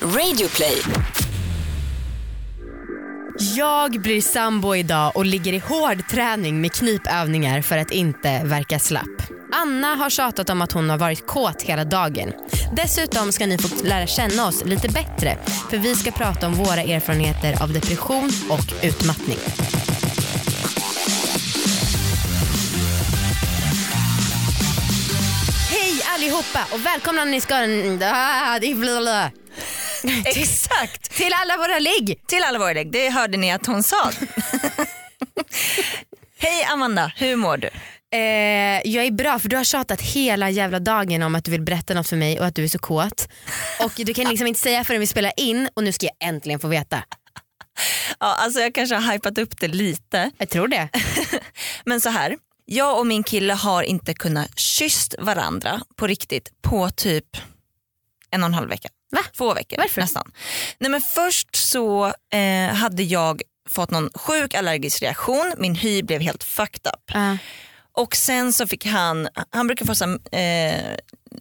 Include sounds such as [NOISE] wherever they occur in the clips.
Radioplay. Jag blir sambo idag och ligger i hård träning med knipövningar för att inte verka slapp. Anna har tjatat om att hon har varit kåt hela dagen. Dessutom ska ni få lära känna oss lite bättre för vi ska prata om våra erfarenheter av depression och utmattning. Hej allihopa och välkomna ni ska... Ah, det är. [LAUGHS] Exakt, Till alla våra ligg! till alla våra lägg. Det hörde ni att hon sa. [LAUGHS] Hej Amanda, hur mår du? Eh, jag är bra för du har tjatat hela jävla dagen om att du vill berätta något för mig och att du är så kåt. Och du kan liksom inte säga förrän vi spelar in och nu ska jag äntligen få veta. Ja, alltså jag kanske har hypat upp det lite. Jag tror det. [LAUGHS] Men så här, jag och min kille har inte kunnat kysst varandra på riktigt på typ en och en halv vecka. Va? Två veckor Varför? nästan. Nej, men först så eh, hade jag fått någon sjuk allergisk reaktion, min hy blev helt fucked up. Ja. Och sen så fick han, han brukar få så här, eh,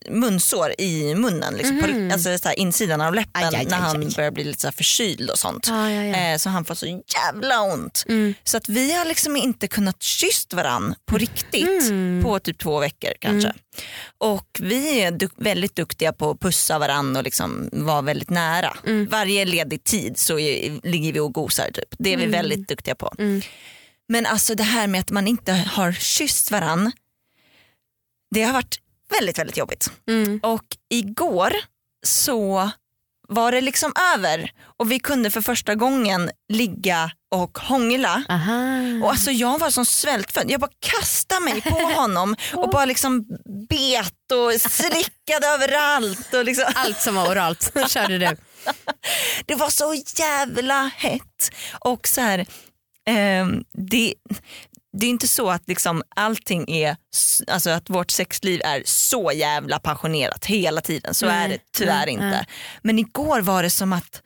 munsår i munnen, liksom, på, alltså så här, insidan av läppen Mhm. Aj, aj, när aj, han aj. börjar bli lite så här förkyld och sånt. Eh, så han får så jävla ont. Mm. Så att vi har liksom inte kunnat kysst varann på riktigt Mm. på typ två veckor kanske. Och vi är du- väldigt duktiga på att pussa varann och liksom vara väldigt nära. Mm. Varje ledig tid så är, ligger vi och gosar typ. Det är vi väldigt duktiga på. Mm. Men alltså det här med att man inte har kysst varann, det har varit väldigt väldigt jobbigt. Mm. Och igår så var det liksom över och vi kunde för första gången ligga och hångla. Aha. Och alltså jag var som svältfödd. Jag bara kastade mig på [LAUGHS] honom och bara liksom bet och slickade överallt. Och liksom. [LAUGHS] Allt som var oralt körde du. [LAUGHS] Det var så jävla hett. Och så här, ehm, det, det är inte så att liksom allting är, alltså att vårt sexliv är så jävla passionerat hela tiden. Så Nej, är det tyvärr nej, inte. nej. Men igår var det som att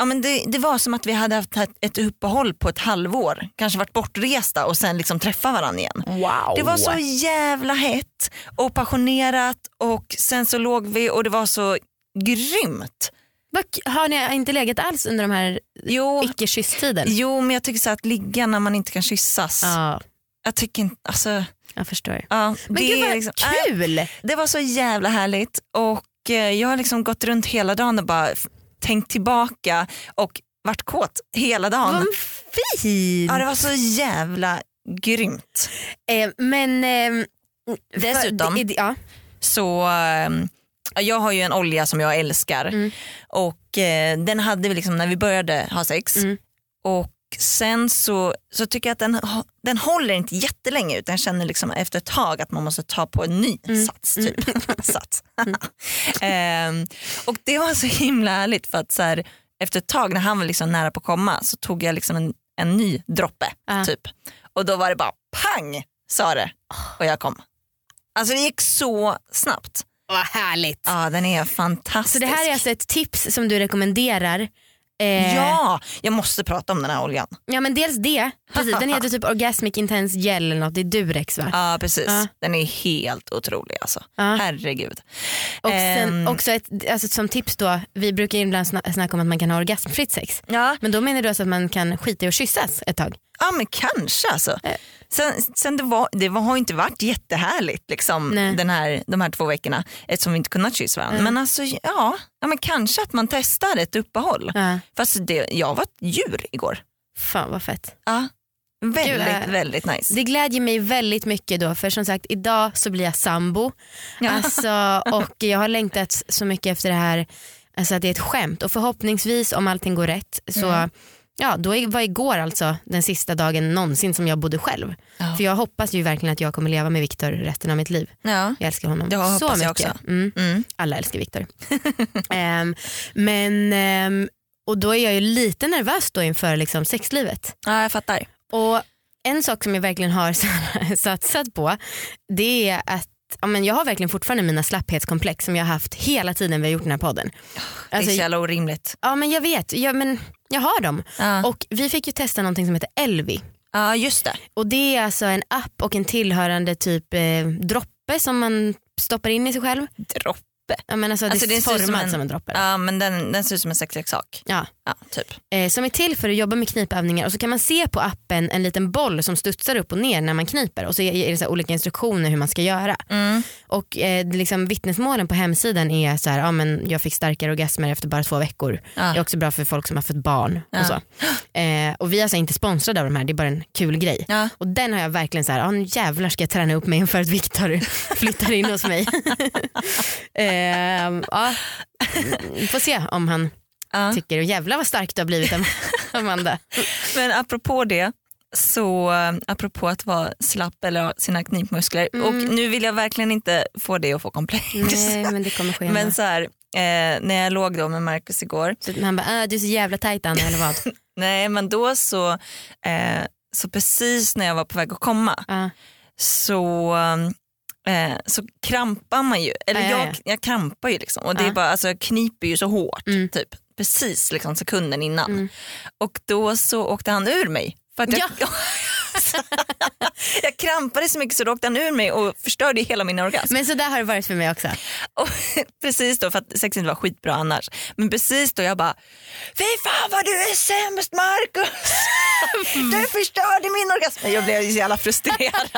Ja, men det, det var som att vi hade haft ett- ett uppehåll på ett halvår, kanske varit bortresta och sen liksom träffa varandra igen. Wow. Det var så jävla hett och passionerat och sen så låg vi och det var så grymt. Har ni inte legat alls under de här icke-kysstiden? jo men jag tycker så att ligga när man inte kan kyssas. Ja, Jag tycker inte, alltså, jag förstår. ja, Men det, gud vad liksom, äh, kul! det var så jävla härligt och eh, jag har liksom gått runt hela dagen och bara tänkt tillbaka och varit kåt hela dagen. Vad fint! Ja, det var så jävla grymt. Eh, men ehm, Dessutom för- det- ja. så ehm, jag har ju en olja som jag älskar Mm. och eh, den hade vi liksom när vi började ha sex Mm. och sen så, så tycker jag att den, den håller inte jättelänge utan jag känner liksom efter ett tag att man måste ta på en ny Mm. sats. Typ. [LAUGHS] sats. [LAUGHS] Ehm, och det var så himla härligt för att så här, efter ett tag när han var liksom nära på att komma så tog jag liksom en, en ny droppe Ah. typ. och då var det bara pang sa det och jag kom. Alltså det gick så snabbt. Vad härligt. Ja den är fantastisk. Så det här är alltså ett tips som du rekommenderar. Eh, Ja, jag måste prata om den här oljan. ja men dels det, precis, den heter typ Orgasmic Intense Gel eller något, det är Durex va? Ja precis, Ja. den är helt otrolig alltså. Ja. Herregud. Och sen Ehm. också ett, alltså som tips då, vi brukar ibland sna- snacka om att man kan ha orgasmfritt sex. Ja, Men då menar du alltså att man kan skita i att kyssas ett tag? Ja men kanske alltså. Eh. Sen, sen det, var, det var, har inte varit jättehärligt liksom, Nej. den här, de här två veckorna eftersom vi inte kunnat kyssa varandra. Mm. Men alltså ja, ja men kanske att man testar ett uppehåll. Ja. Fast det, jag var ett djur igår. Fan vad fett. Ja. Väldigt, Gud, äh, väldigt nice. Det glädjer mig väldigt mycket då för som sagt idag så blir jag sambo. Ja. Alltså, [LAUGHS] och jag har längtat så mycket efter det här, alltså att det är ett skämt och förhoppningsvis om allting går rätt så Mm. Ja, då var igår alltså den sista dagen någonsin som jag bodde själv. Ja. För jag hoppas ju verkligen att jag kommer leva med Viktor resten av mitt liv. Ja. Jag älskar honom Det hoppas så jag mycket. också. Mm. Mm. Alla älskar Viktor. [LAUGHS] Ehm, men, ehm, och då är jag ju lite nervös då inför liksom sexlivet. ja, jag fattar. Och en sak som jag verkligen har [LAUGHS] satsat på det är att ja, men jag har verkligen fortfarande mina slapphetskomplex som jag har haft hela tiden vi har gjort den här podden. det är Alltså, så jävla orimligt. ja men jag vet, ja, men jag har dem. Ja. Och vi fick ju testa någonting som heter Elvi. ja just det. Och det är alltså en app och en tillhörande typ eh, droppe som man stoppar in i sig själv. Droppe. Droppe. Ja, men alltså, Alltså, det är som formad en- som en droppe. Ja men den, den ser ut som en sexleksak. Ja. Ja, typ. Eh, som är till för att jobba med knipövningar och så kan man se på appen en liten boll som studsar upp och ner när man kniper och så är det så olika instruktioner hur man ska göra. Mm. Och eh, liksom, vittnesmålen på hemsidan är så här, ja, men jag fick starkare orgasmer efter bara två veckor. Ja. Det är också bra för folk som har fått barn. Ja. Och, så. Eh, och vi är alltså inte sponsrade av de här, det är bara en kul grej. Ja. Och den har jag verkligen så här, ja, nu jävlar ska jag träna upp mig inför att Viktor [LAUGHS] flyttar in hos mig. [LAUGHS] eh, ja. Vi Får se om han Ja. tycker, och jävlar vad stark du har blivit Am- [LAUGHS] Amanda. Men apropå det, så eh, apropå att vara slapp eller ha sina knipmuskler Mm. och nu vill jag verkligen inte få det att få komplex. Nej men det kommer ske. Men så här, eh, när jag låg då med Marcus igår, så han bara, äh, du är så jävla tajt Anna eller vad? [LAUGHS] nej men då så, eh, så precis när jag var på väg att komma Ja. så eh, så krampar man ju, eller Ja, ja, ja. Jag, jag krampar ju liksom och det Ja. är bara, alltså, jag kniper ju så hårt Mm. typ precis liksom sekunden innan Mm. och då så åkte han ur mig. För att jag, [LAUGHS] [LAUGHS] jag krampade så mycket så då åkte han ur mig och förstörde hela min orgasm. Men så där har det varit för mig också. Och [LAUGHS] precis då, för att sex inte var skitbra annars, men precis då jag bara Fy fan vad du är sämst Marcus! [LAUGHS] Du förstörde min orgasm. Jag blev så jävla frustrerad.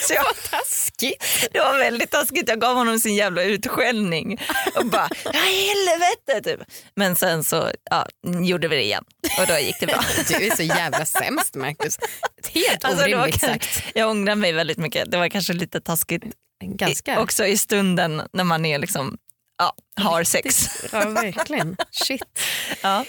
så jag, Taskigt. det var väldigt taskigt, jag gav honom sin jävla utskällning och bara ja helvete typ. Men sen så ja, gjorde vi det igen och då gick det bra. Du är så jävla sämst Marcus. [LAUGHS] Helt Alltså, orimligt kan- sagt. Jag ångrar mig väldigt mycket. Det var kanske lite taskigt Ganska. i, också i stunden när man är liksom, ja, har sex. Ja verkligen. Shit. [LAUGHS] Ja,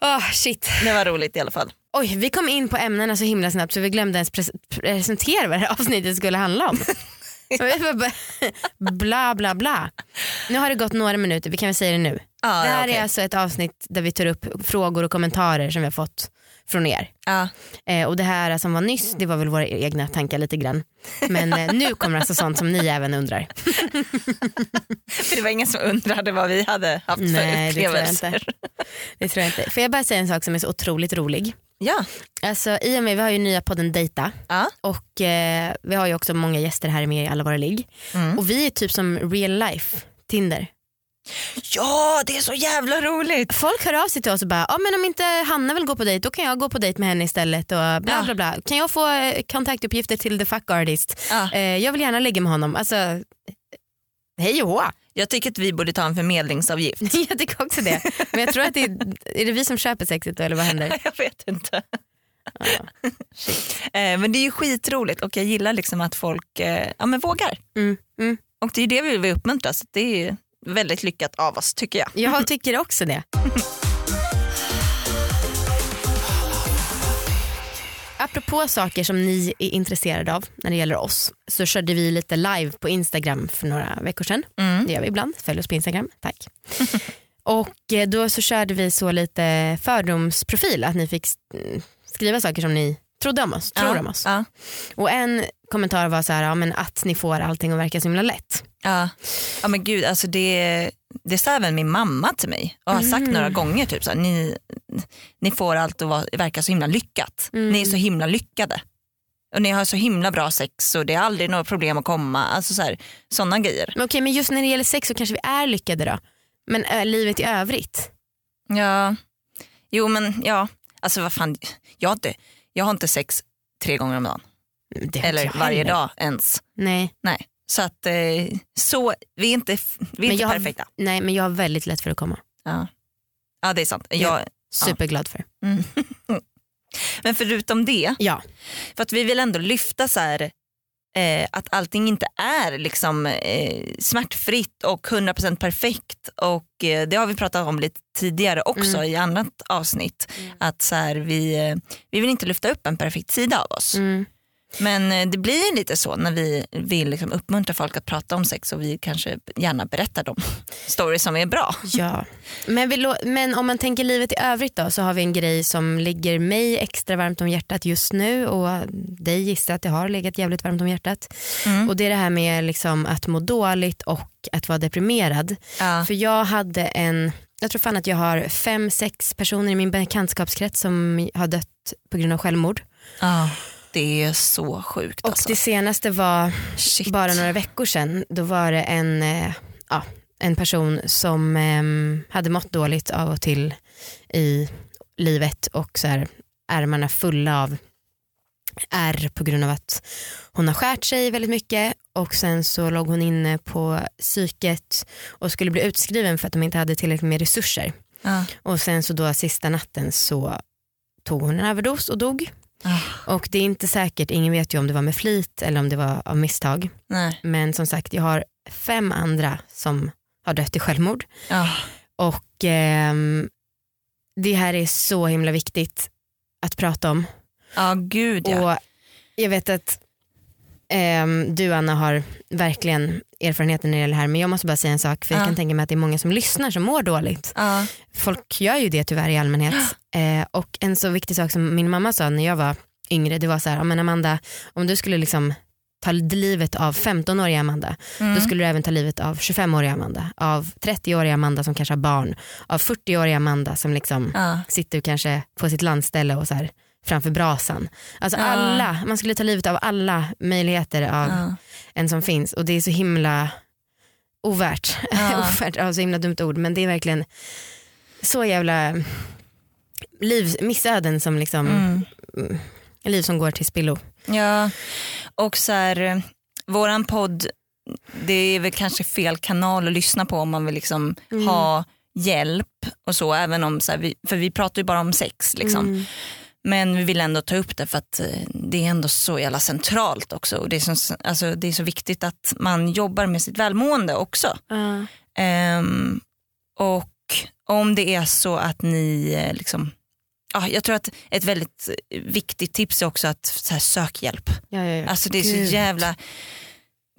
Oh, shit. det var roligt i alla fall. Oj, vi kom in på ämnena så himla snabbt så vi glömde ens pres- presentera vad det här avsnittet skulle handla om. [LAUGHS] Bla bla bla. Nu har det gått några minuter, vi kan väl säga det nu. Ja, det här okej. är alltså ett avsnitt där vi tar upp frågor och kommentarer som vi har fått från er. Ja. Eh, och det här som var nyss, det var väl våra egna tankar lite grann. Men eh, nu kommer alltså sånt som ni även undrar. [LAUGHS] För det var ingen som undrade vad vi hade haft Nej, för det tror jag upplevelser. inte. Det tror jag inte. Får jag bara säga en sak som är så otroligt rolig? Ja. Alltså, I och med vi har ju nya podden Dejta Ja. och eh, vi har ju också många gäster här med i alla våra ligg. Mm. Och vi är typ som real life Tinder. Ja, det är så jävla roligt. Folk hör av sig till oss och bara, ah, men om inte Hanna vill gå på dejt då kan jag gå på dejt med henne istället och bla Ja. bla bla. Kan jag få eh, kontaktuppgifter till the fuck artist? Ja. Eh, jag vill gärna ligga med honom. Alltså, hej och hå. Jag tycker att vi borde ta en förmedlingsavgift. [LAUGHS] Jag tycker också det. Men jag tror att det är, är det vi som köper sexet då eller vad händer? [LAUGHS] Jag vet inte. Ja. Eh, men det är ju skitroligt och jag gillar liksom att folk eh, ja, men vågar. Mm, mm. Och det är det vi vill uppmuntra så det är ju väldigt lyckat av oss tycker jag. Jag tycker också det. Apropå saker som ni är intresserade av när det gäller oss så körde vi lite live på Instagram för några veckor sedan. Mm. Det gör vi ibland, följ oss på Instagram, tack. [LAUGHS] Och eh, då så körde vi så lite fördomsprofil, att ni fick mm, skriva saker som ni trodde om oss, tror ja. om oss. Ja. Och en kommentar var så här, ja, men att ni får allting att verka så himla lätt. Ja. ja men gud alltså det, det sa även min mamma till mig och har sagt Mm. några gånger typ så här, ni, ni får allt att verka så himla lyckat. Mm. Ni är så himla lyckade. Och ni har så himla bra sex och det är aldrig några problem att komma. Alltså så här, sådana grejer. Men okej, men just när det gäller sex så kanske vi är lyckade då. Men äh, livet i övrigt? Ja, jo men ja, alltså vad fan, jag har inte, jag har inte sex tre gånger om dagen. Inte Eller varje dag ens. Nej. Nej. Så att eh, så, vi är inte, vi är inte jag har- perfekta. Nej men jag har väldigt lätt för att komma. Ja. ja det är sant. Jag, Superglad för. mm. [LAUGHS] Men förutom det, Ja. för att vi vill ändå lyfta så här, eh, att allting inte är liksom, eh, smärtfritt och 100% perfekt. Och eh, Det har vi pratat om lite tidigare också Mm. i annat avsnitt. Mm. Att så här, vi, eh, vi vill inte lyfta upp en perfekt sida av oss. Men eh, det blir lite så när vi vill liksom uppmuntra folk att prata om sex och vi kanske gärna berättar de [LAUGHS] stories som är bra. ja. Men, vi, men om man tänker livet i övrigt då så har vi en grej som ligger mig extra varmt om hjärtat just nu och dig gissar att det har legat jävligt varmt om hjärtat. Mm. Och det är det här med liksom att må dåligt och att vara deprimerad. Ja. För jag hade en, jag tror fan att jag har fem, sex personer i min bekantskapskrets som har dött på grund av självmord. Ja, det är så sjukt Och alltså. det senaste var Shit. bara några veckor sedan. Då var det en, eh, ja, en person som em, hade mått dåligt av och till i livet och så här, ärmarna fulla av ärr på grund av att hon har skärt sig väldigt mycket och sen så låg hon inne på psyket och skulle bli utskriven för att de inte hade tillräckligt med resurser. Ja. Och sen så då sista natten så tog hon en överdos och dog. Ah, Och det är inte säkert, ingen vet ju om det var med flit eller om det var av misstag. nej. Men som sagt jag har fem andra som har dött i självmord. Ja. Och ehm, det här är så himla viktigt att prata om. ja gud ja. Och jag vet att ehm, du Anna har verkligen erfarenheter när det gäller det här men jag måste bara säga en sak för jag Ja. kan tänka mig att det är många som lyssnar som mår dåligt. Ja. Folk gör ju det tyvärr i allmänhet. Eh, och en så viktig sak som min mamma sa när jag var yngre det var så här, "Ja, men Amanda om du skulle liksom ta livet av 15-åriga Amanda Mm. då skulle du även ta livet av 25-åriga Amanda, av 30-åriga Amanda som kanske har barn, av 40-åriga Amanda som liksom Ja. sitter kanske på sitt landställe och så här framför brasan. Alltså Ja. alla, man skulle ta livet av alla möjligheter av Ja. en som finns och det är så himla ovärt. Ja. [LAUGHS] ovärt, ja, så himla dumt ord men det är verkligen så jävla liv, missöden som liksom, Mm. liv som går till spillo. Ja, och så här, våran podd, det är väl kanske fel kanal att lyssna på om man vill liksom Mm. ha hjälp och så, även om, så här, vi, för vi pratar ju bara om sex. Liksom. Mm. Men vi vill ändå ta upp det för att eh, det är ändå så jävla centralt också. Och det, är så, alltså, det är så viktigt att man jobbar med sitt välmående också. Ja. Ehm, och om det är så att ni eh, liksom, ja, jag tror att ett väldigt eh, viktigt tips är också att så här, sök hjälp. Ja, ja, ja. Alltså det är Gud. så jävla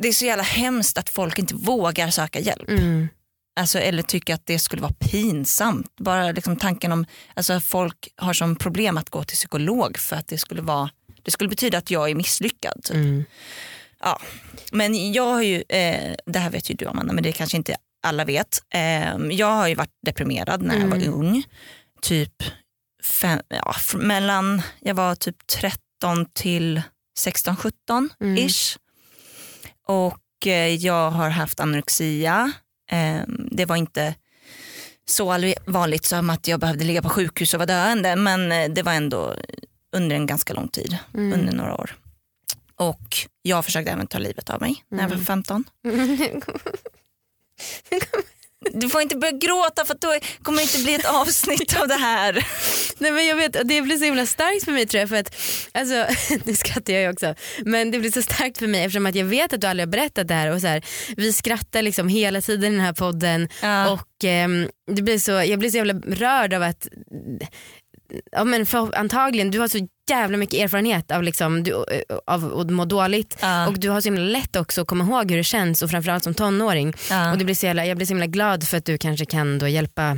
det är så jävla hemskt att folk inte vågar söka hjälp. Mm. Alltså, eller tycker att det skulle vara pinsamt. Bara liksom tanken om alltså, att folk har som problem att gå till psykolog för att det skulle, vara, det skulle betyda att jag är misslyckad. typ. Mm. Ja. Men jag har ju, eh, det här vet ju du Amanda, men det kanske inte alla vet. Eh, jag har ju varit deprimerad när jag var Mm. ung. Typ fem, ja, mellan, jag var typ 13 till 16, 17 Mm. ish. Och eh, jag har haft anorexia. Eh, det var inte så vanligt som att jag behövde ligga på sjukhus och vara döende men eh, det var ändå under en ganska lång tid, Mm. under några år. Och jag försökte även ta livet av mig när jag var Mm. [LAUGHS] 15. Du får inte börja gråta för då kommer det inte bli ett avsnitt av det här. Nej men jag vet, det blir så himla starkt för mig tror jag för att, alltså [LAUGHS] det skrattar jag ju också, men det blir så starkt för mig eftersom att jag vet att du aldrig har berättat det här och så här, vi skrattar liksom hela tiden i den här podden Ja. och ehm, det blir så, jag blir så jävla rörd av att Ja, men för, antagligen, du har så jävla mycket erfarenhet av, liksom, du, av att må dåligt Ja. och du har så himla lätt också att komma ihåg hur det känns och framförallt som tonåring. Ja. Och det blir så jävla, jag blir så himla glad för att du kanske kan då hjälpa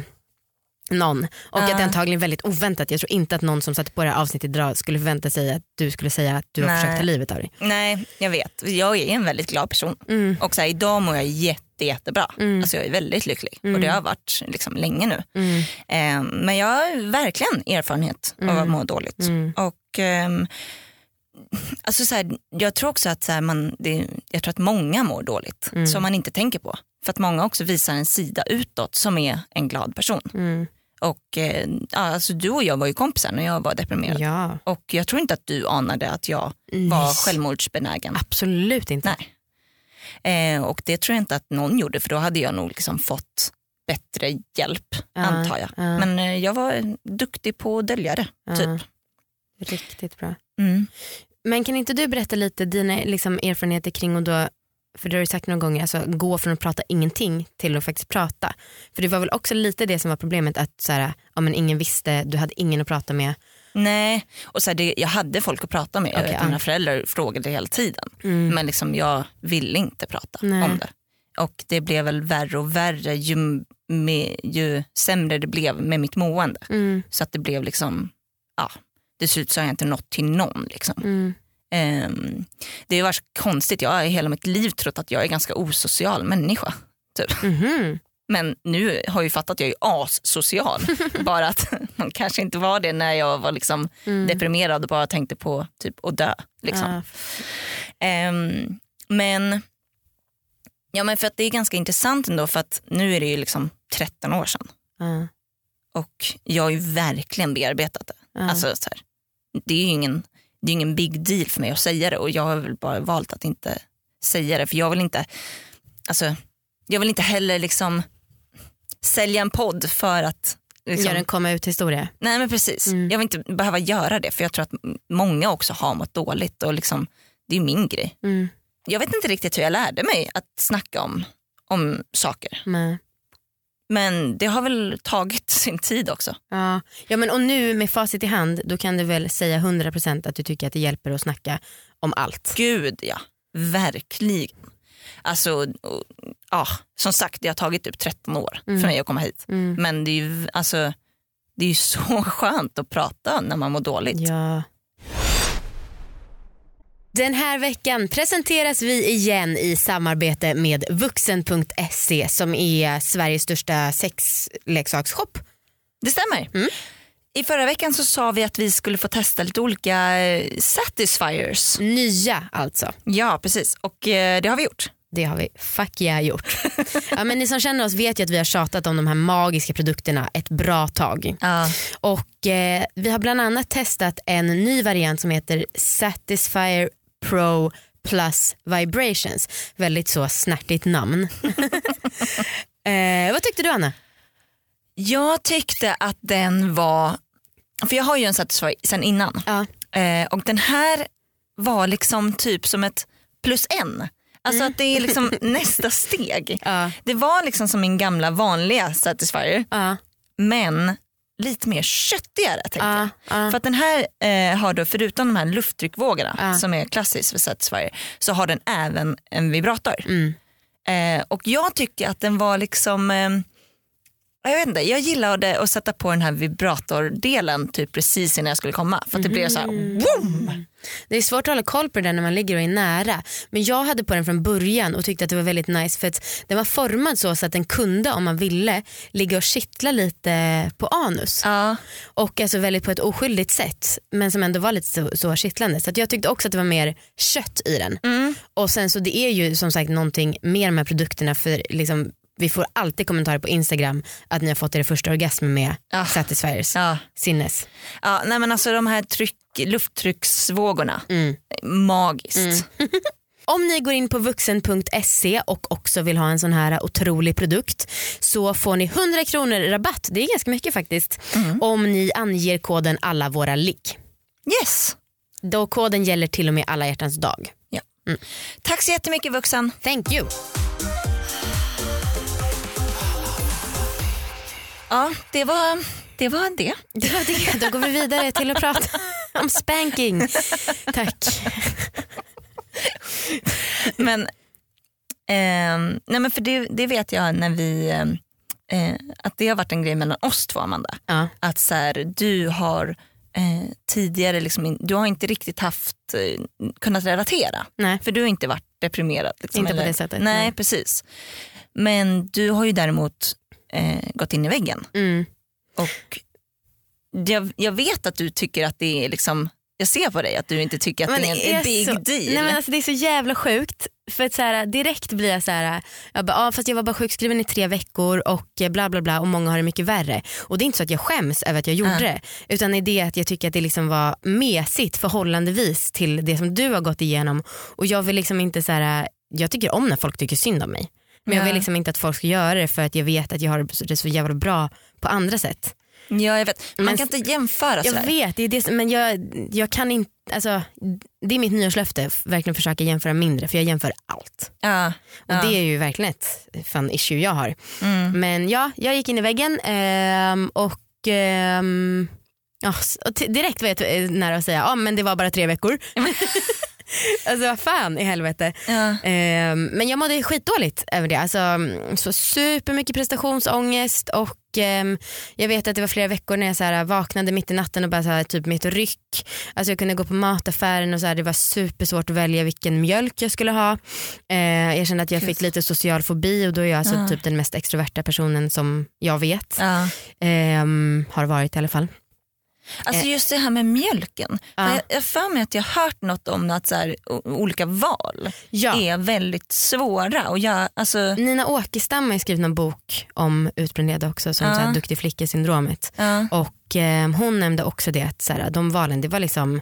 någon. Och Ja. att det är antagligen väldigt oväntat. Jag tror inte att någon som satt på det här avsnittet idag skulle förvänta sig att du skulle säga att du har Nej. försökt ta livet av dig. Nej, jag vet. Jag är en väldigt glad person. Mm. Och så här, idag mår jag jätte, jättebra. Mm. Alltså jag är väldigt lycklig och Mm. det har varit liksom länge nu. Mm. Eh, men jag har verkligen erfarenhet av att Mm. må dåligt. Mm. Och ehm, alltså så här, Jag tror också att så här, man, det, jag tror att många mår dåligt Mm. som man inte tänker på. För att många också visar en sida utåt som är en glad person. Och eh, alltså Du och jag var ju kompisar när jag var deprimerad. Ja, Och jag tror inte att du anade att jag var Nej. självmordsbenägen. absolut inte. Nej. Eh, och det tror jag inte att någon gjorde för då hade jag nog liksom fått bättre hjälp Ja, antar jag. ja. Men eh, jag var duktig på att dölja det. Ja. Typ. Riktigt bra. Mm. Men kan inte du berätta lite dina liksom, erfarenheter kring och då för det har du sagt några gånger, alltså, gå från att prata ingenting till att faktiskt prata. För det var väl också lite det som var problemet att så här, ja, men ingen visste, du hade ingen att prata med. Nej, och så här, det, jag hade folk att prata med. Vet, ja. mina föräldrar frågade hela tiden. Mm. Men liksom, jag ville inte prata Nej. om det. Och det blev väl värre och värre ju, med, ju sämre det blev med mitt mående. Mm. Så att det blev liksom, ja, till slut sa jag inte något till någon. Liksom. Mm. Ehm, det har varit konstigt, jag har hela mitt liv trott att jag är ganska osocial människa. Typ. Mhm. Men nu har jag ju fattat att jag är associal. [LAUGHS] bara att man kanske inte var det när jag var liksom Mm. deprimerad och bara tänkte på typ att dö. Liksom. Ja. Ehm, men Ja men för att det är ganska intressant ändå för att nu är det ju liksom 13 år sedan Ja. och jag har ju verkligen bearbetat det. Ja. Alltså, så här, det är ju ingen, det är ingen big deal för mig att säga det och jag har väl bara valt att inte säga det för jag vill inte, alltså, jag vill inte heller liksom sälja en podd för att liksom, Gör en komma ut historia. Nej men precis, Mm. jag vill inte behöva göra det för jag tror att många också har mått dåligt och liksom, det är ju min grej. Mm. Jag vet inte riktigt hur jag lärde mig att snacka om, om saker. Nej. Men det har väl tagit sin tid också. Ja. ja men och nu med facit i hand då kan du väl säga 100% att du tycker att det hjälper att snacka om allt. Gud ja, verkligen. Alltså, ja, som sagt det har tagit typ 13 år för mig att komma hit. Mm. Men det är ju alltså, det är så [LAUGHS] skönt att prata när man mår dåligt. Ja. Den här veckan presenteras vi igen i samarbete med vuxen.se som är Sveriges största sexleksaksshop. Det stämmer. Mm. I förra veckan så sa vi att vi skulle få testa lite olika eh, satisfiers. Nya alltså. Ja precis och eh, det har vi gjort. Det har vi fuck yeah gjort. [LAUGHS] ja, men ni som känner oss vet ju att vi har tjatat om de här magiska produkterna ett bra tag. Ja. Och eh, Vi har bland annat testat en ny variant som heter Satisfyer Pro Plus Vibrations. Väldigt så snärtigt namn. [LAUGHS] eh, vad tyckte du Anna? Jag tyckte att den var, för jag har ju en satisfier sen innan Ja. eh, och den här var liksom typ som ett plus en. Alltså att det är liksom [LAUGHS] nästa steg. Ja. Det var liksom som min gamla vanliga satisfier Ja. men lite mer köttigare tänkte jag. Ja. Ja. För att den här eh, har då förutom de här lufttryckvågorna Ja. som är klassiskt för Satisfyer så har den även en vibrator. Mm. Eh, och jag tycker att den var liksom, eh, jag vet inte, jag gillade att sätta på den här vibratordelen typ precis innan jag skulle komma. För att det blev så här, Mm. boom! Det är svårt att hålla koll på den när man ligger och är nära. Men jag hade på den från början och tyckte att det var väldigt nice för att den var formad så, så att den kunde om man ville ligga och kittla lite på anus. Ja. Och alltså väldigt på ett oskyldigt sätt men som ändå var lite så, så kittlande. Så jag tyckte också att det var mer kött i den. Mm. Och sen så det är ju som sagt någonting mer med produkterna för liksom, vi får alltid kommentarer på Instagram att ni har fått er första orgasm med Ah. Satisfiers. Ja. Sinnes. Ja, nej men alltså de här tryck, lufttrycksvågorna, Mm. magiskt. [LAUGHS] Om ni går in på vuxen.se och också vill ha en sån här otrolig produkt så får ni 100 kronor rabatt, det är ganska mycket faktiskt, om ni anger koden alla våra ligg. Yes. Då koden gäller till och med alla hjärtans dag. Tack så jättemycket vuxen. Thank you. Ja, det var det. Var det. Det var det. Då går vi vidare till att prata om spanking. Tack. Men, ehm, nej men för det, det vet jag när vi, eh, att det har varit en grej mellan oss två Amanda. Ja. Att så här, du har eh, tidigare, liksom, du har inte riktigt haft, eh, kunnat relatera. Nej. För du har inte varit deprimerad. Liksom, Inte på det sättet, Nej, nej. precis. Men du har ju däremot eh, gått in i väggen. Mm. Och jag, jag vet att du tycker att det är liksom, jag ser på dig att du inte tycker att Men det är en, en big så, deal. Nej, men alltså, det är så jävla sjukt. För att så här, direkt blir jag så här, jag bara, ah, fast jag var bara sjukskriven i tre veckor och bla bla bla och många har det mycket värre. Och det är inte så att jag skäms över att jag gjorde Ja. det. Utan det är det att jag tycker att det liksom var mesigt förhållandevis till det som du har gått igenom. Och jag vill liksom inte så här, jag tycker om när folk tycker synd om mig. Men jag Ja. vill liksom inte att folk ska göra det för att jag vet att jag har det så jävla bra på andra sätt. Ja, jag vet. Man Men- kan inte jämföra Jag sådär. vet, det är det men jag, jag kan inte, alltså, det är mitt nyårslöfte, verkligen försöka jämföra mindre för jag jämför allt. Ja, Och ja. det är ju verkligen ett fan issue jag har. Mm. Men ja, jag gick in i väggen ehm, och ehm, ja, direkt var jag t- nära att säga ja men det var bara tre veckor. [LAUGHS] [LAUGHS] [LAUGHS] alltså vad fan i helvete. Ja. Ehm, men jag mådde skitdåligt över det. Alltså, mm, så supermycket prestationsångest och ehm, jag vet att det var flera veckor när jag så här, vaknade mitt i natten och bara så här, typ med ett ryck. Alltså, jag kunde gå på mataffären och så här, det var supersvårt att välja vilken mjölk jag skulle ha. Eh, jag kände att jag fick lite social fobi och då är jag alltså Ja. typ den mest extroverta personen som jag vet. Ja. Ehm, har varit i alla fall. Alltså just det här med mjölken. Ja. Jag har för mig att jag hört något om att så här, olika val Ja. är väldigt svåra. Och jag, alltså, Nina Åkestam har skrivit en bok om utbrändhet också som Ja. så här, duktig flicka-syndromet. ja, Och eh, hon nämnde också det att så här, de valen det var liksom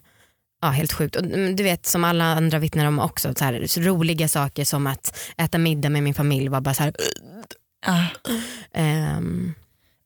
Ja, helt sjukt. Och, mm, du vet som alla andra vittnar om också, så här, så roliga saker som att äta middag med min familj var bara så här, ja. ehm,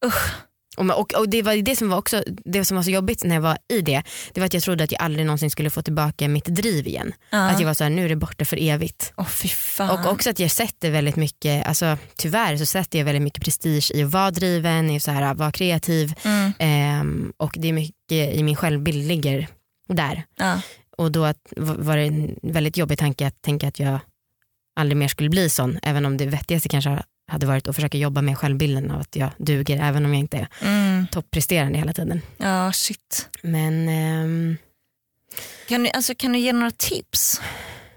Usch. Och, och, det var det som var också det som var så jobbigt när jag var i det, det var att jag trodde att jag aldrig någonsin skulle få tillbaka mitt driv igen. Ja. Att jag var så här, nu är det borta för evigt. Fan. Och också att jag sätter väldigt mycket, alltså tyvärr så sätter jag väldigt mycket prestige i att vara driven, i så här, vara kreativ mm, ehm, och det är mycket i min självbild ligger där. ja. Och då att, var det en väldigt jobbig tanke att tänka att jag aldrig mer skulle bli sån, även om det vettigaste kanske hade varit att försöka jobba med självbilden av att jag duger även om jag inte är Mm, toppresterande hela tiden. ja shit. Men ehm, Kan du, alltså, kan du ge några tips?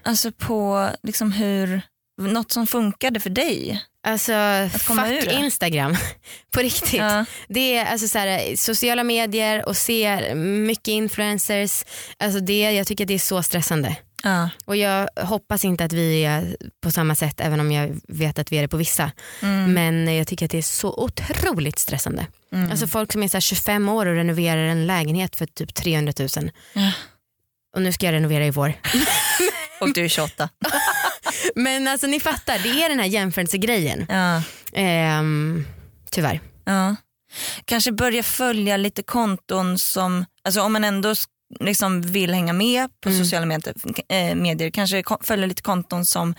Alltså på liksom hur, något som funkade för dig? alltså fuck. Instagram, [LAUGHS] på riktigt. Ja. Det är alltså så här, sociala medier och se mycket influencers, alltså det, jag tycker att det är så stressande. Ja. Och jag hoppas inte att vi är på samma sätt även om jag vet att vi är det på vissa. Mm, Men jag tycker att det är så otroligt stressande. mm. Alltså folk som är så här 25 år och renoverar en lägenhet för typ 300 000. Ja. Och nu ska jag renovera i vår. [LAUGHS] Och du är 28. [LAUGHS] Men alltså ni fattar, det är den här jämförelsegrejen. Ja. Ehm, tyvärr. Ja. Kanske börja följa lite konton som, alltså om man ändå liksom vill hänga med på Mm. sociala medier, eh, medier, kanske följa lite konton som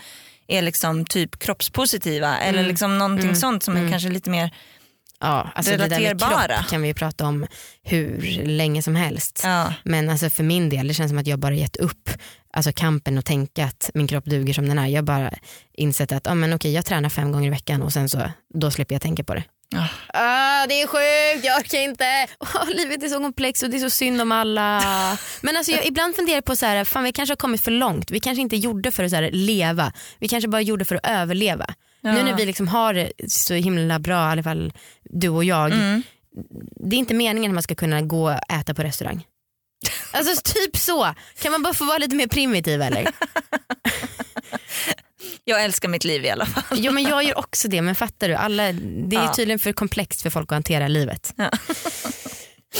är liksom typ kroppspositiva eller Mm. liksom någonting Mm. sånt som är Mm. kanske lite mer, Ja, alltså det där med kropp kan vi ju prata om hur länge som helst. ja, Men alltså för min del, det känns som att jag bara gett upp alltså kampen och tänka att min kropp duger som den är. Jag har bara insett att ah, men okej, jag tränar fem gånger i veckan och sen så då slipper jag tänka på det. Ja. Ah, det är sjukt, jag orkar inte. Oh, livet är så komplext och det är så synd om alla. Men alltså, jag ibland funderar jag på så här, fan vi kanske har kommit för långt. Vi kanske inte gjorde för att så här, leva, vi kanske bara gjorde för att överleva. Ja. Nu när vi liksom har det så himla bra, i alla fall du och jag. Mm. Det är inte meningen att man ska kunna gå och äta på restaurang. [LAUGHS] Alltså typ så. Kan man bara få vara lite mer primitiv eller? [LAUGHS] Jag älskar mitt liv i alla fall. Jo men jag gör också det men fattar du, alla, det är Ja. tydligen för komplext för folk att hantera livet. Ja. [LAUGHS]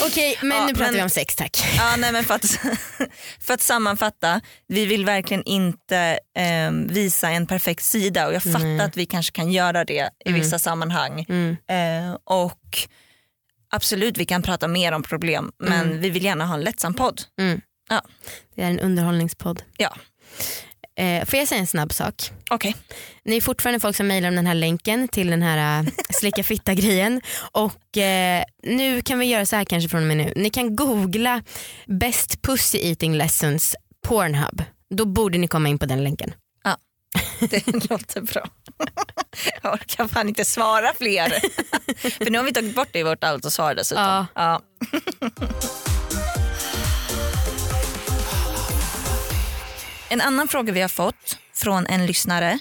Okej men Ja, nu pratar men- vi om sex tack. Ja, nej, men för, att, [LAUGHS] för att sammanfatta, vi vill verkligen inte eh, visa en perfekt sida och jag fattar Nej. att vi kanske kan göra det i Mm. vissa sammanhang. Mm. Eh, och absolut vi kan prata mer om problem men Mm. vi vill gärna ha en lättsam podd. Mm. Ja. Det är en underhållningspodd. Ja. Eh, får jag säga en snabb sak? Okej. Ni är fortfarande folk som mejlar om den här länken till den här uh, slicka fitta grejen och eh, nu kan vi göra så här kanske från och med nu. Ni kan googla best pussy eating lessons Pornhub. Då borde ni komma in på den länken. Det låter bra. Jag orkar fan inte svara fler. För nu har vi tagit bort det i vårt autosvar dessutom. Ja. Ja. En annan fråga vi har fått från en lyssnare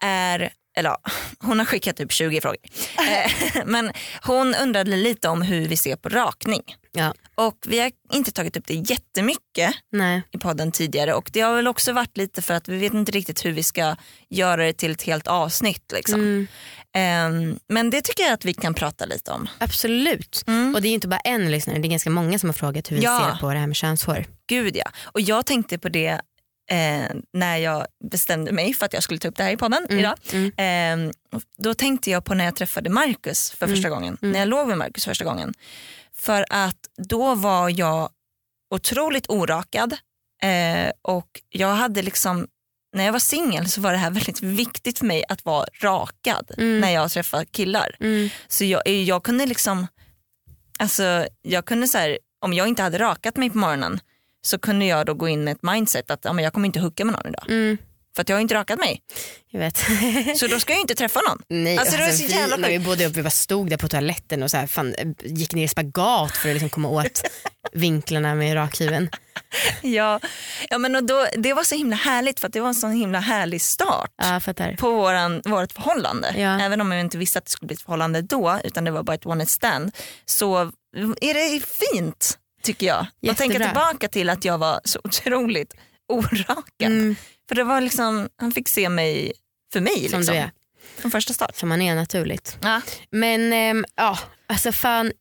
är, eller ja, hon har skickat typ 20 frågor. Eh, [LAUGHS] Men hon undrade lite om hur vi ser på rakning. Ja. Och vi har inte tagit upp det jättemycket Nej. i podden tidigare och det har väl också varit lite för att vi vet inte riktigt hur vi ska göra det till ett helt avsnitt. Liksom. Mm, Ehm, men det tycker jag att vi kan prata lite om. absolut. Mm. Och det är ju inte bara en lyssnare, det är ganska många som har frågat hur vi Ja. ser på det här med könshår. Gud ja. Och jag tänkte på det eh, när jag bestämde mig för att jag skulle ta upp det här i podden Mm, idag. mm. Ehm, då tänkte jag på när jag träffade Marcus för Mm, första gången. mm. När jag låg med Marcus första gången. För att då var jag otroligt orakad eh, och jag hade liksom när jag var singel så var det här [LAUGHS] väldigt viktigt för mig att vara rakad Mm. när jag träffade killar. Mm. Så jag, jag kunde liksom, alltså jag kunde så här, om jag inte hade rakat mig på morgonen så kunde jag då gå in med ett mindset att ja, men jag kommer inte hooka med någon idag. Mm. För att jag har inte rakat mig. Jag vet. [LAUGHS] Så då ska jag inte träffa någon. Nej, Alltså, det var så vi, jävla vi bodde upp, vi bara stod där på toaletten och så här, fan, gick ner i spagat för att liksom komma åt [LAUGHS] vinklarna med rakhyveln. Ja, ja men och då, det var så himla härligt för det var en så himla härlig start Ja, på våran, vårt förhållande. Ja. Även om jag inte visste att det skulle bli ett förhållande då utan det var bara ett one night stand så är det fint tycker jag. Jättebra. tänka tillbaka till att jag var så otroligt orakad. Mm, För det var liksom, han fick se mig för mig som liksom, du är. från första start. Som man är naturligt. Ja. Men ehm, ja, alltså fan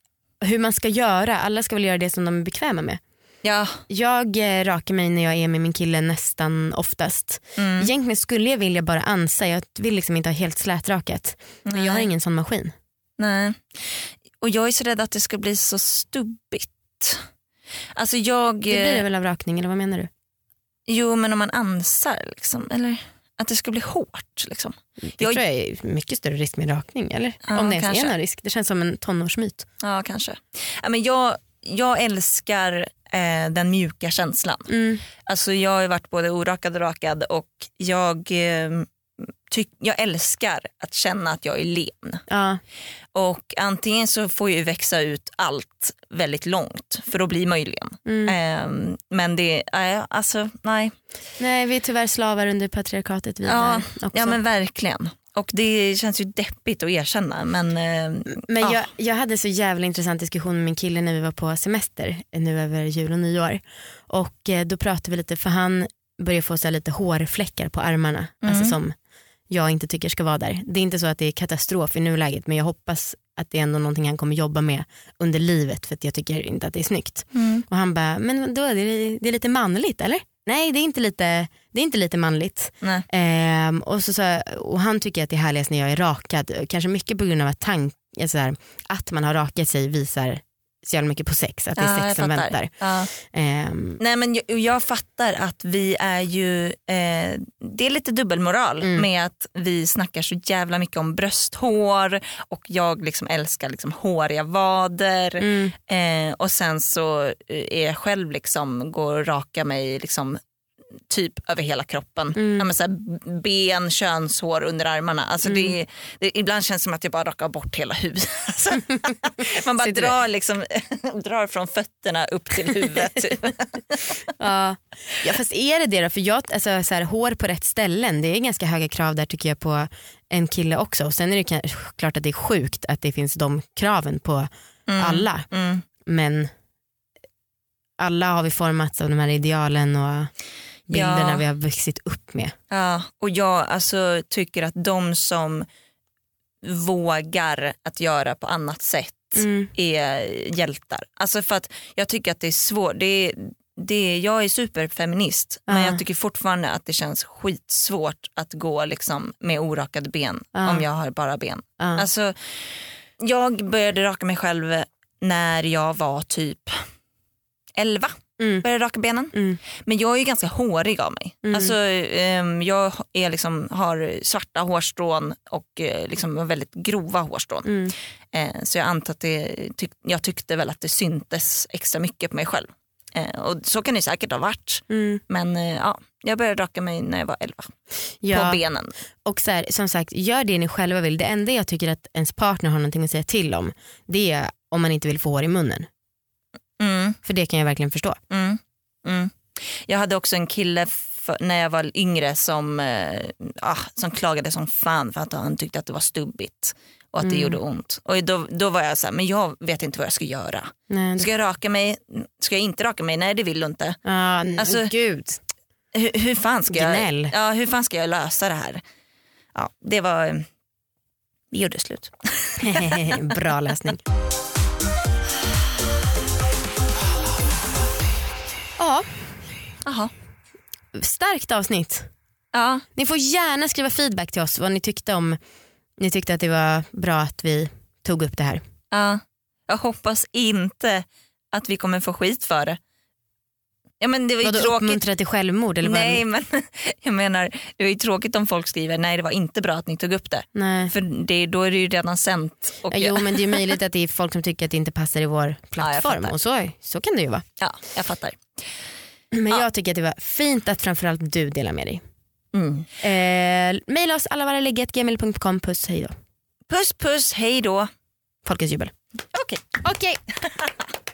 hur man ska göra. Alla ska väl göra det som de är bekväma med. Ja. Jag eh, rakar mig när jag är med min kille nästan oftast. Mm. Egentligen skulle jag vilja bara ansa. Jag vill liksom inte ha helt slätrakat. Men jag har ingen sån maskin. Nej. Och jag är så rädd att det ska bli så stubbigt. Alltså jag... Det blir det väl av rakning eller vad menar du? Jo men om man ansar liksom. Eller att det ska bli hårt liksom. Det Jag- tror jag är mycket större risk med rakning. Eller? Ja, Om det ens kanske. är någon risk. Det känns som en tonårsmyt. Ja kanske. Ja, men jag, jag älskar eh, den mjuka känslan. Mm. Alltså jag har varit både orakad och rakad och jag, eh, tyck, jag älskar att känna att jag är len. Ja. Och antingen så får jag växa ut allt väldigt långt för då blir man ju len. Mm. Eh, men det, äh, alltså nej. Nej vi är tyvärr slavar under patriarkatet vi Ja, också. ja men verkligen. Och det känns ju deppigt att erkänna men, eh, Men ja. jag, jag hade så jävla intressant diskussion med min kille när vi var på semester eh, nu över jul och nyår. Och eh, då pratade vi lite för han börjar få så lite hårfläckar på armarna. Mm. Alltså som jag inte tycker ska vara där. Det är inte så att det är katastrof i nuläget men jag hoppas att det är ändå någonting han kommer jobba med under livet för att jag tycker inte att det är snyggt. Mm. Och han bara, men då är det, det är lite manligt eller? Nej det är inte lite, det är inte lite manligt. Ehm, och, så, så, och han tycker att det är härligast när jag är rakad. Kanske mycket på grund av att, tank, alltså så här, att man har rakat sig visar så jävla mycket på sex. Att det är Ja, sex som väntar. Ja. Ehm, Nej men jag, jag fattar att vi är ju, eh, det är lite dubbelmoral Mm. med att vi snackar så jävla mycket om brösthår och jag liksom älskar liksom håriga vader mm, eh, och sen så eh, är jag själv liksom, går och rakar mig liksom typ över hela kroppen. Mm. Ja, så här, ben, könshår under armarna. Alltså det, det, ibland känns det som att jag bara rakar bort hela huvudet. [LAUGHS] Alltså, [LAUGHS] man bara drar, liksom, [LAUGHS] drar från fötterna upp till huvudet. typ. ja. ja fast är det det då? För jag, alltså, så här, hår på rätt ställen det är ganska höga krav där tycker jag på en kille också. Och sen är det klart att det är sjukt att det finns de kraven på alla. Mm. Men alla har vi formats av de här idealen och bilderna Ja. vi har vuxit upp med. Ja, och jag alltså, tycker att de som vågar att göra på annat sätt Mm. är hjältar. Alltså för att jag tycker att det är svårt. Det är, det är, jag är superfeminist men Ja. jag tycker fortfarande att det känns skitsvårt att gå liksom med orakade ben Ja. om jag har bara ben. Ja. Alltså, jag började raka mig själv när jag var typ 11. Mm. Började raka benen. Mm. Men jag är ganska hårig av mig. Mm. Alltså, ehm, jag är liksom, har svarta hårstrån och eh, liksom väldigt grova hårstrån. Mm. Eh, så jag antar att det, tyck, jag tyckte väl att det syntes extra mycket på mig själv. Eh, och så kan det säkert ha varit. Mm. Men ja, jag började raka mig när jag var 11. Ja. På benen. Och så här, som sagt, gör det ni själva vill. Det enda jag tycker att ens partner har någonting att säga till om det är om man inte vill få hår i munnen. Mm, För det kan jag verkligen förstå. mm, mm. Jag hade också en kille för, när jag var yngre som, eh, ah, som klagade som fan för att han tyckte att det var stubbigt och att det Mm. gjorde ont. Och då, då var jag så här, men jag vet inte vad jag ska göra. Nej, Ska jag raka mig? Ska jag inte raka mig? Nej det vill du inte. ah, Alltså- gud. Hur, hur, fan ska jag, ja, hur fan ska jag lösa det här? Ja, det var, vi gjorde slut. [LAUGHS] Bra lösning. Jaha. starkt avsnitt. Ja, Ni får gärna skriva feedback till oss vad ni tyckte om ni tyckte att det var bra att vi tog upp det här. ja. Jag hoppas inte att vi kommer få skit för det. Ja, men det var ju Vadå tråkigt. uppmuntra till självmord? Eller? Nej men [LAUGHS] jag menar det var ju tråkigt om folk skriver nej det var inte bra att ni tog upp det. Nej. För det, då är det ju redan sänt. Och Ja, jo men det är [LAUGHS] möjligt att det är folk som tycker att det inte passar i vår plattform fattar. och så, så kan det ju vara. ja, jag fattar. Men Ja. jag tycker att det var fint att framförallt du delar med dig. Mm. Eh, maila oss allavaralägget.gmail.com. Puss hej då. Puss puss, hej då. Folkets jubel. Okej. Okej. [LAUGHS]